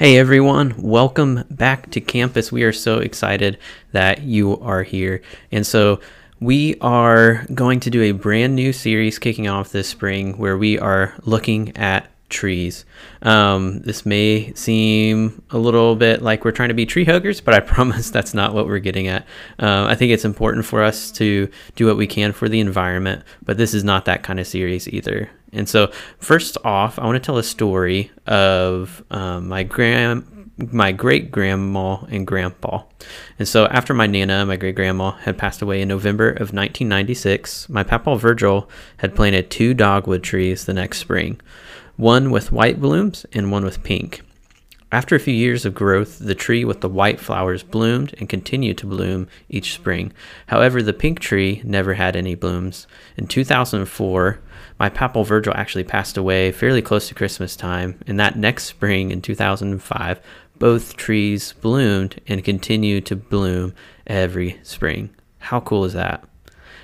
Hey everyone, welcome back to campus. We are so excited that you are here. And so we are going to do a brand new series kicking off this spring where we are looking at trees. Um, this may seem a little bit like we're trying to be tree huggers, but I promise that's not what we're getting at. Uh, I think it's important for us to do what we can for the environment, but this is not that kind of series either. And so, first off, I want to tell a story of um, my grand my great grandma and grandpa. And so after my nana, my great grandma, had passed away in November of 1996, my papa Virgil had planted two dogwood trees the next spring one with white blooms and one with pink. After a few years of growth, the tree with the white flowers bloomed and continued to bloom each spring. However, the pink tree never had any blooms. In 2004, my papa Virgil actually passed away fairly close to Christmas time, and that next spring in 2005, both trees bloomed and continue to bloom every spring. How cool is that?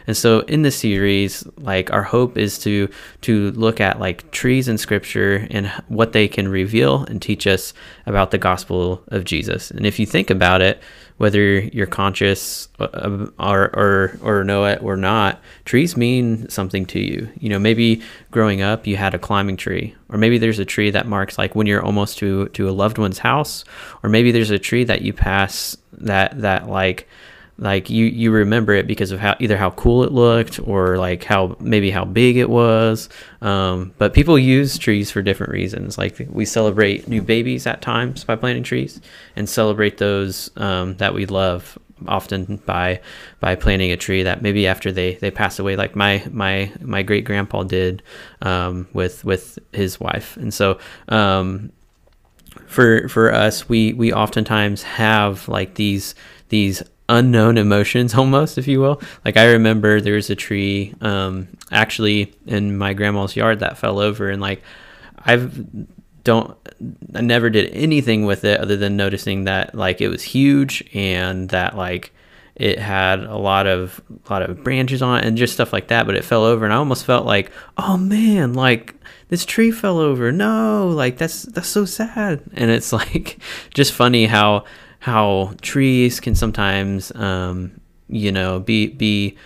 And so in this series, like our hope is to to look at like trees in scripture and what they can reveal and teach us about the gospel of Jesus. And if you think about it, whether you're conscious uh, or or or know it or not, trees mean something to you. You know, maybe growing up you had a climbing tree, or maybe there's a tree that marks like when you're almost to to a loved one's house, or maybe there's a tree that you pass that that like like you you remember it because of how either how cool it looked or like how maybe how big it was. Um, but people use trees for different reasons. Like we celebrate new babies at times by planting trees and celebrate those um, that we love often by by planting a tree that maybe after they they pass away like my my my great grandpa did um, with with his wife. And so um, for for us we we oftentimes have like these these unknown emotions almost if you will. Like i remember there was a tree um actually in my grandma's yard that fell over and like i've don't i never did anything with it other than noticing that like it was huge and that like it had a lot of a lot of branches on it and just stuff like that but it fell over and i almost felt like oh man like this tree fell over. No like that's that's so sad. And it's like just funny how how trees can sometimes, um, you know, be be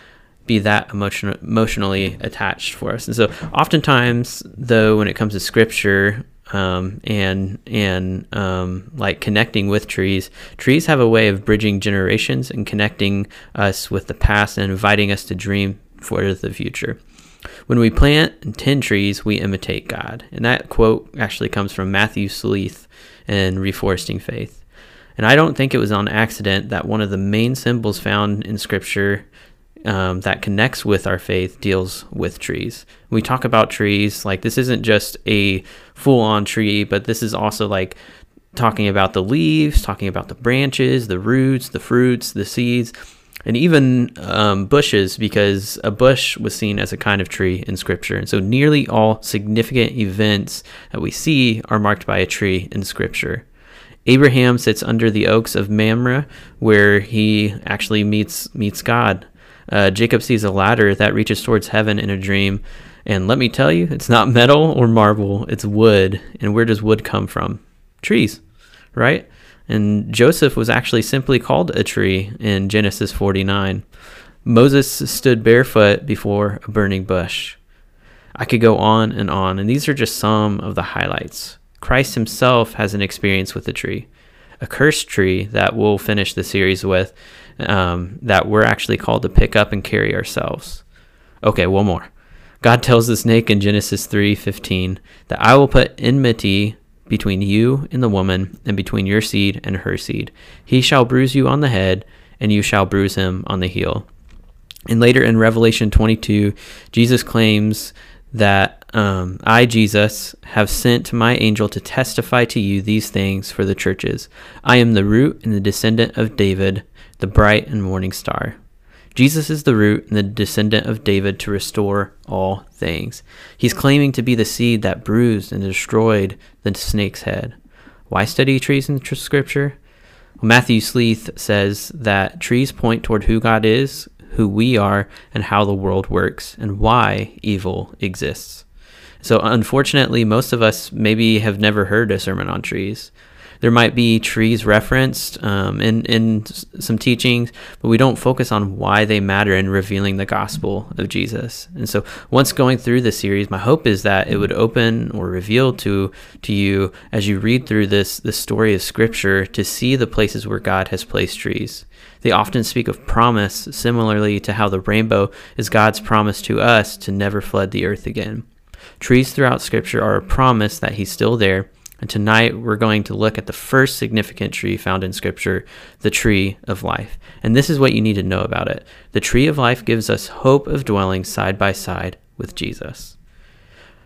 be that emotion, emotionally attached for us. And so, oftentimes, though, when it comes to scripture um, and and um, like connecting with trees, trees have a way of bridging generations and connecting us with the past and inviting us to dream for the future. When we plant and tend trees, we imitate God. And that quote actually comes from Matthew Sleeth in Reforesting Faith. And I don't think it was on accident that one of the main symbols found in Scripture um, that connects with our faith deals with trees. We talk about trees, like this isn't just a full on tree, but this is also like talking about the leaves, talking about the branches, the roots, the fruits, the seeds, and even um, bushes, because a bush was seen as a kind of tree in Scripture. And so nearly all significant events that we see are marked by a tree in Scripture. Abraham sits under the oaks of Mamre, where he actually meets meets God. Uh, Jacob sees a ladder that reaches towards heaven in a dream, and let me tell you, it's not metal or marble; it's wood. And where does wood come from? Trees, right? And Joseph was actually simply called a tree in Genesis 49. Moses stood barefoot before a burning bush. I could go on and on, and these are just some of the highlights. Christ himself has an experience with the tree, a cursed tree that we'll finish the series with, um, that we're actually called to pick up and carry ourselves. Okay, one more. God tells the snake in Genesis 3:15 that I will put enmity between you and the woman and between your seed and her seed. He shall bruise you on the head and you shall bruise him on the heel. And later in Revelation 22, Jesus claims that um, I, Jesus, have sent my angel to testify to you these things for the churches. I am the root and the descendant of David, the bright and morning star. Jesus is the root and the descendant of David to restore all things. He's claiming to be the seed that bruised and destroyed the snake's head. Why study trees in Scripture? Well, Matthew Sleeth says that trees point toward who God is, who we are, and how the world works, and why evil exists. So, unfortunately, most of us maybe have never heard a sermon on trees. There might be trees referenced um, in, in some teachings, but we don't focus on why they matter in revealing the gospel of Jesus. And so, once going through this series, my hope is that it would open or reveal to, to you as you read through this, this story of Scripture to see the places where God has placed trees. They often speak of promise, similarly to how the rainbow is God's promise to us to never flood the earth again. Trees throughout Scripture are a promise that He's still there. And tonight we're going to look at the first significant tree found in Scripture, the tree of life. And this is what you need to know about it. The tree of life gives us hope of dwelling side by side with Jesus.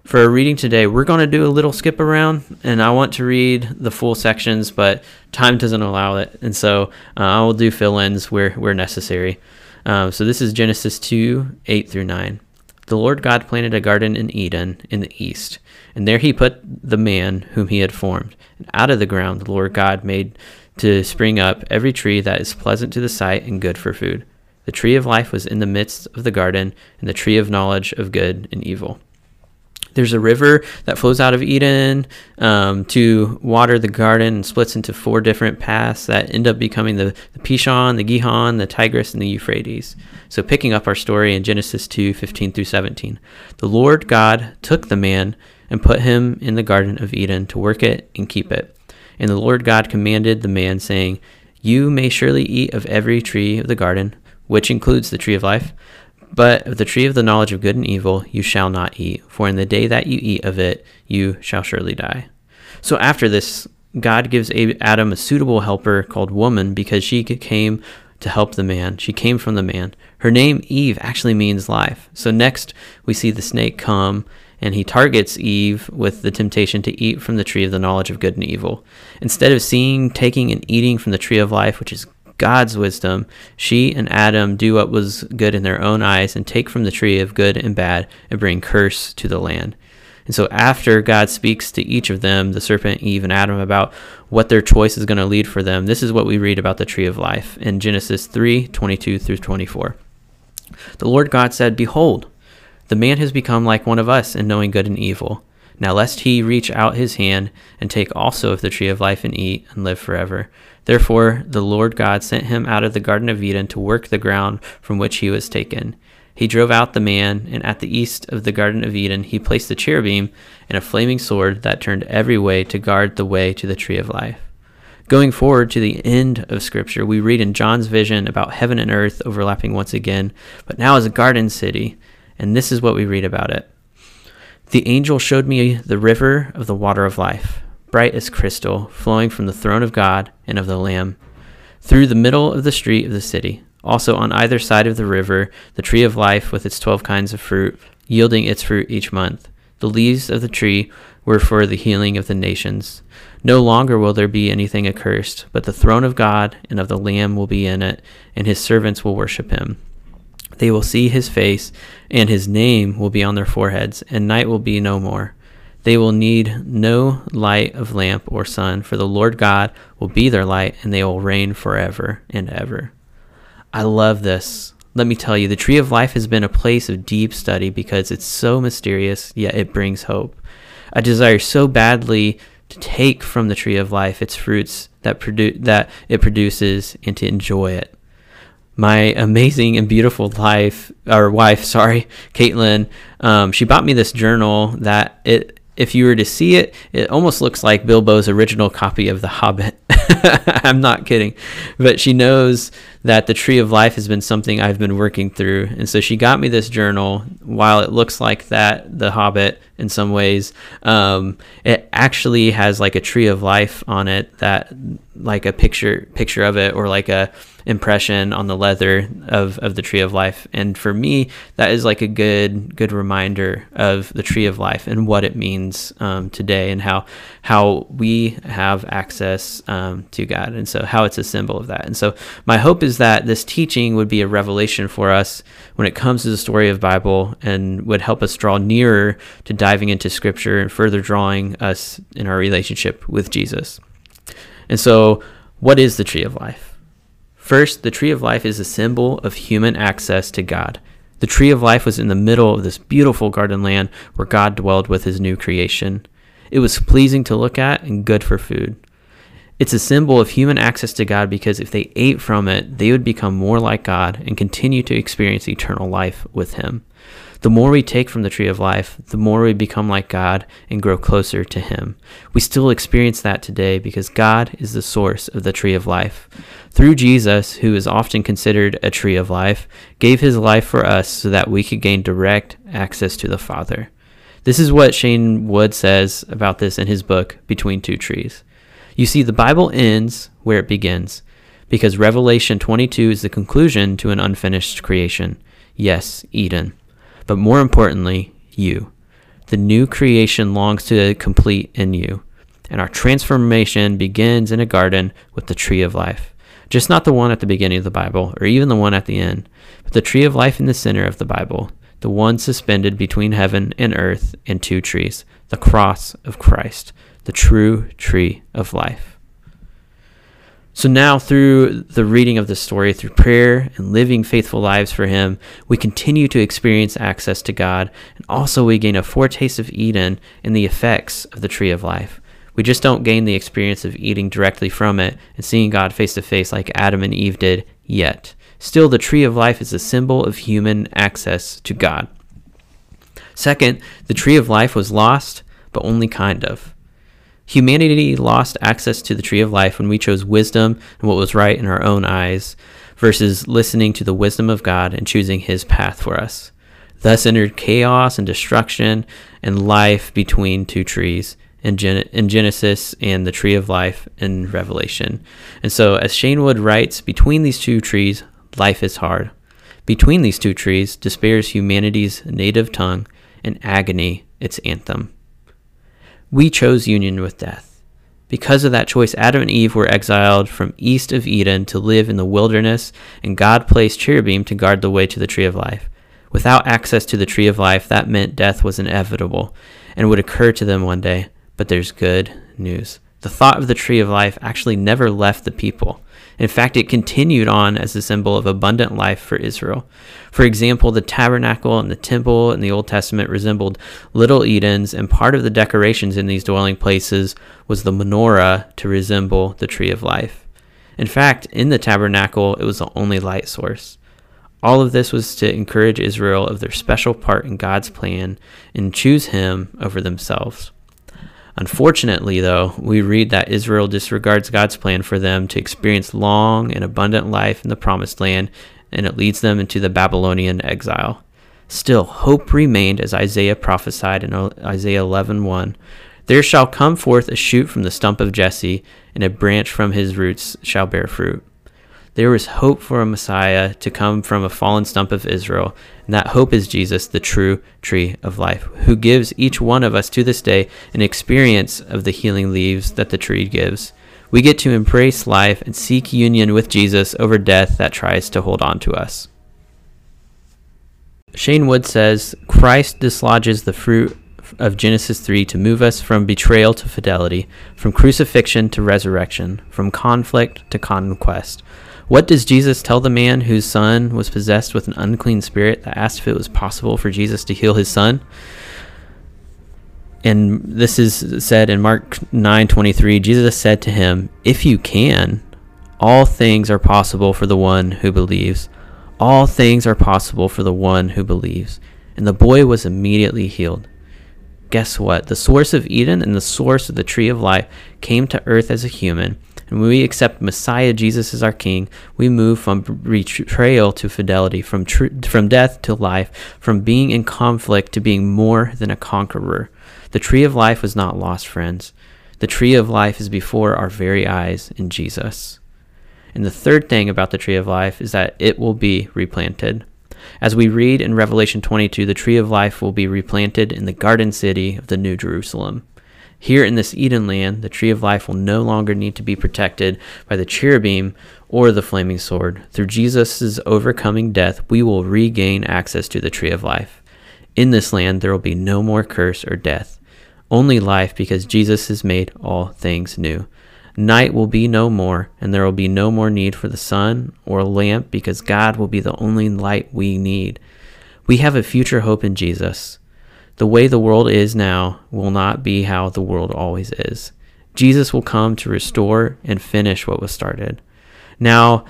For our reading today, we're going to do a little skip around, and I want to read the full sections, but time doesn't allow it. And so uh, I will do fill ins where, where necessary. Um, so this is Genesis 2 8 through 9. The Lord God planted a garden in Eden in the east, and there he put the man whom he had formed. And out of the ground the Lord God made to spring up every tree that is pleasant to the sight and good for food. The tree of life was in the midst of the garden, and the tree of knowledge of good and evil. There's a river that flows out of Eden um, to water the garden and splits into four different paths that end up becoming the, the Pishon, the Gihon, the Tigris, and the Euphrates. So, picking up our story in Genesis 2 15 through 17. The Lord God took the man and put him in the Garden of Eden to work it and keep it. And the Lord God commanded the man, saying, You may surely eat of every tree of the garden, which includes the tree of life. But of the tree of the knowledge of good and evil you shall not eat, for in the day that you eat of it, you shall surely die. So after this, God gives Adam a suitable helper called woman because she came to help the man. She came from the man. Her name, Eve, actually means life. So next, we see the snake come and he targets Eve with the temptation to eat from the tree of the knowledge of good and evil. Instead of seeing, taking, and eating from the tree of life, which is God's wisdom, she and Adam do what was good in their own eyes and take from the tree of good and bad and bring curse to the land. And so, after God speaks to each of them, the serpent, Eve, and Adam, about what their choice is going to lead for them, this is what we read about the tree of life in Genesis 3 22 through 24. The Lord God said, Behold, the man has become like one of us in knowing good and evil. Now, lest he reach out his hand and take also of the tree of life and eat and live forever. Therefore, the Lord God sent him out of the Garden of Eden to work the ground from which he was taken. He drove out the man, and at the east of the Garden of Eden he placed the cherubim and a flaming sword that turned every way to guard the way to the tree of life. Going forward to the end of Scripture, we read in John's vision about heaven and earth overlapping once again, but now as a garden city, and this is what we read about it. The angel showed me the river of the water of life bright as crystal, flowing from the throne of God and of the Lamb, through the middle of the street of the city. Also on either side of the river, the tree of life with its twelve kinds of fruit, yielding its fruit each month. The leaves of the tree were for the healing of the nations. No longer will there be anything accursed, but the throne of God and of the Lamb will be in it, and his servants will worship him. They will see his face, and his name will be on their foreheads, and night will be no more. They will need no light of lamp or sun, for the Lord God will be their light, and they will reign forever and ever. I love this. Let me tell you, the tree of life has been a place of deep study because it's so mysterious, yet it brings hope. I desire so badly to take from the tree of life its fruits that produ- that it produces and to enjoy it. My amazing and beautiful life or wife, sorry, Caitlin, um, she bought me this journal that it if you were to see it, it almost looks like Bilbo's original copy of The Hobbit. I'm not kidding. But she knows that the tree of life has been something I've been working through. And so she got me this journal. While it looks like that, The Hobbit, in some ways, um, it actually has like a tree of life on it that, like a picture, picture of it, or like a, impression on the leather of, of the tree of life. And for me, that is like a good good reminder of the tree of life and what it means um, today and how how we have access um, to God and so how it's a symbol of that. And so my hope is that this teaching would be a revelation for us when it comes to the story of Bible and would help us draw nearer to diving into Scripture and further drawing us in our relationship with Jesus. And so, what is the tree of life? First, the tree of life is a symbol of human access to God. The tree of life was in the middle of this beautiful garden land where God dwelled with his new creation. It was pleasing to look at and good for food. It's a symbol of human access to God because if they ate from it, they would become more like God and continue to experience eternal life with Him. The more we take from the tree of life, the more we become like God and grow closer to Him. We still experience that today because God is the source of the tree of life. Through Jesus, who is often considered a tree of life, gave His life for us so that we could gain direct access to the Father. This is what Shane Wood says about this in his book, Between Two Trees. You see, the Bible ends where it begins, because Revelation 22 is the conclusion to an unfinished creation. Yes, Eden but more importantly, you. The new creation longs to complete in you. And our transformation begins in a garden with the tree of life. Just not the one at the beginning of the Bible, or even the one at the end, but the tree of life in the center of the Bible, the one suspended between heaven and earth and two trees, the cross of Christ, the true tree of life. So now, through the reading of the story, through prayer and living faithful lives for Him, we continue to experience access to God, and also we gain a foretaste of Eden and the effects of the tree of life. We just don't gain the experience of eating directly from it and seeing God face to face like Adam and Eve did yet. Still, the tree of life is a symbol of human access to God. Second, the tree of life was lost, but only kind of. Humanity lost access to the tree of life when we chose wisdom and what was right in our own eyes versus listening to the wisdom of God and choosing his path for us. Thus entered chaos and destruction and life between two trees in, Gen- in Genesis and the tree of life in Revelation. And so, as Shane Wood writes, between these two trees, life is hard. Between these two trees, despair is humanity's native tongue and agony its anthem. We chose union with death. Because of that choice, Adam and Eve were exiled from east of Eden to live in the wilderness, and God placed cherubim to guard the way to the tree of life. Without access to the tree of life, that meant death was inevitable and would occur to them one day. But there's good news. The thought of the tree of life actually never left the people. In fact, it continued on as a symbol of abundant life for Israel. For example, the tabernacle and the temple in the Old Testament resembled little Edens, and part of the decorations in these dwelling places was the menorah to resemble the tree of life. In fact, in the tabernacle, it was the only light source. All of this was to encourage Israel of their special part in God's plan and choose Him over themselves. Unfortunately, though, we read that Israel disregards God's plan for them to experience long and abundant life in the promised land, and it leads them into the Babylonian exile. Still, hope remained as Isaiah prophesied in Isaiah 11:1. There shall come forth a shoot from the stump of Jesse, and a branch from his roots shall bear fruit. There was hope for a Messiah to come from a fallen stump of Israel, and that hope is Jesus, the true tree of life, who gives each one of us to this day an experience of the healing leaves that the tree gives. We get to embrace life and seek union with Jesus over death that tries to hold on to us. Shane Wood says Christ dislodges the fruit of Genesis 3 to move us from betrayal to fidelity, from crucifixion to resurrection, from conflict to conquest. What does Jesus tell the man whose son was possessed with an unclean spirit that asked if it was possible for Jesus to heal his son? And this is said in Mark 9:23, Jesus said to him, "If you can, all things are possible for the one who believes. All things are possible for the one who believes." And the boy was immediately healed. Guess what? The source of Eden and the source of the tree of life came to earth as a human and when we accept Messiah Jesus as our King, we move from betrayal to fidelity, from tr- from death to life, from being in conflict to being more than a conqueror. The tree of life was not lost, friends. The tree of life is before our very eyes in Jesus. And the third thing about the tree of life is that it will be replanted. As we read in Revelation 22, the tree of life will be replanted in the garden city of the New Jerusalem. Here in this Eden land, the tree of life will no longer need to be protected by the cherubim or the flaming sword. Through Jesus' overcoming death, we will regain access to the tree of life. In this land, there will be no more curse or death, only life because Jesus has made all things new. Night will be no more, and there will be no more need for the sun or lamp because God will be the only light we need. We have a future hope in Jesus. The way the world is now will not be how the world always is. Jesus will come to restore and finish what was started. Now,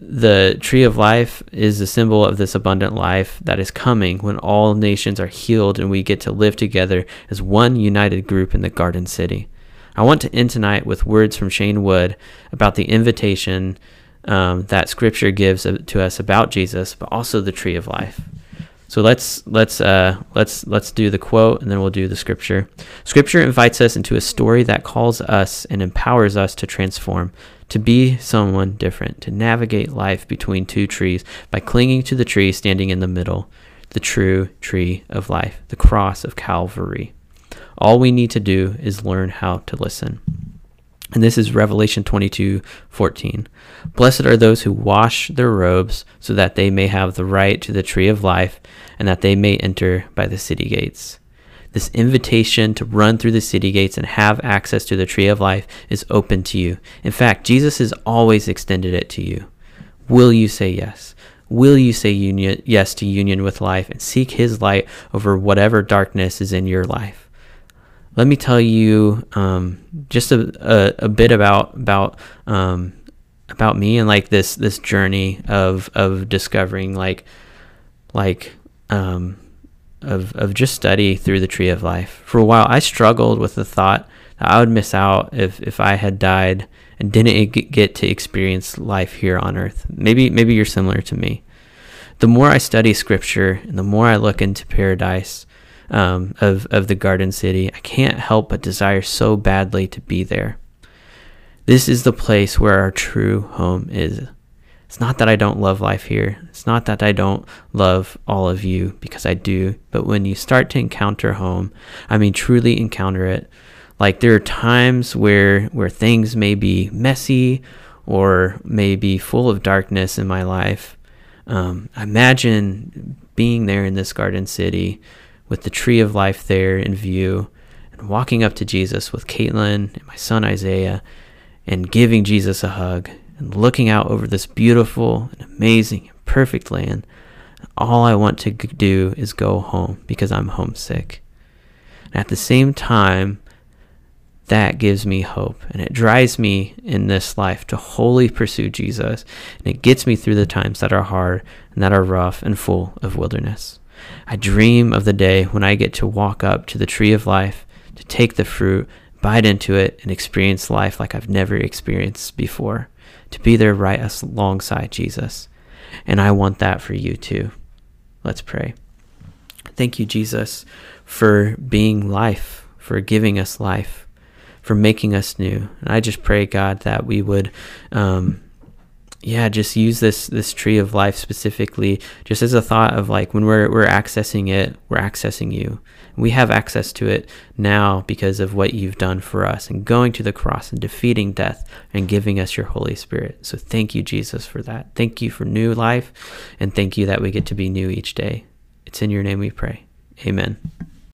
the tree of life is a symbol of this abundant life that is coming when all nations are healed and we get to live together as one united group in the garden city. I want to end tonight with words from Shane Wood about the invitation um, that Scripture gives to us about Jesus, but also the tree of life. So let's let's uh, let's let's do the quote and then we'll do the scripture. Scripture invites us into a story that calls us and empowers us to transform, to be someone different, to navigate life between two trees by clinging to the tree standing in the middle, the true tree of life, the cross of Calvary. All we need to do is learn how to listen. And this is Revelation 22 14. Blessed are those who wash their robes, so that they may have the right to the tree of life, and that they may enter by the city gates. This invitation to run through the city gates and have access to the tree of life is open to you. In fact, Jesus has always extended it to you. Will you say yes? Will you say union, yes to union with life and seek his light over whatever darkness is in your life? Let me tell you um, just a, a, a, bit about about um, about me and like this this journey of of discovering like like um, of of just study through the tree of life. For a while, I struggled with the thought that I would miss out if if I had died and didn't get to experience life here on earth. Maybe maybe you're similar to me. The more I study scripture and the more I look into paradise, um, of of the Garden City. I can't help but desire so badly to be there. This is the place where our true home is. It's not that I don't love life here. It's not that I don't love all of you because I do. But when you start to encounter home, I mean truly encounter it. Like there are times where where things may be messy or may be full of darkness in my life. Um, imagine being there in this garden city with the tree of life there in view and walking up to Jesus with Caitlin and my son Isaiah and giving Jesus a hug and looking out over this beautiful and amazing and perfect land. All I want to do is go home because I'm homesick. And at the same time, that gives me hope and it drives me in this life to wholly pursue Jesus and it gets me through the times that are hard and that are rough and full of wilderness. I dream of the day when I get to walk up to the tree of life, to take the fruit, bite into it, and experience life like I've never experienced before, to be there right alongside Jesus. And I want that for you too. Let's pray. Thank you, Jesus, for being life, for giving us life, for making us new. And I just pray, God, that we would um, yeah, just use this this tree of life specifically, just as a thought of like when we're we're accessing it, we're accessing you. We have access to it now because of what you've done for us and going to the cross and defeating death and giving us your Holy Spirit. So thank you, Jesus, for that. Thank you for new life, and thank you that we get to be new each day. It's in your name we pray. Amen.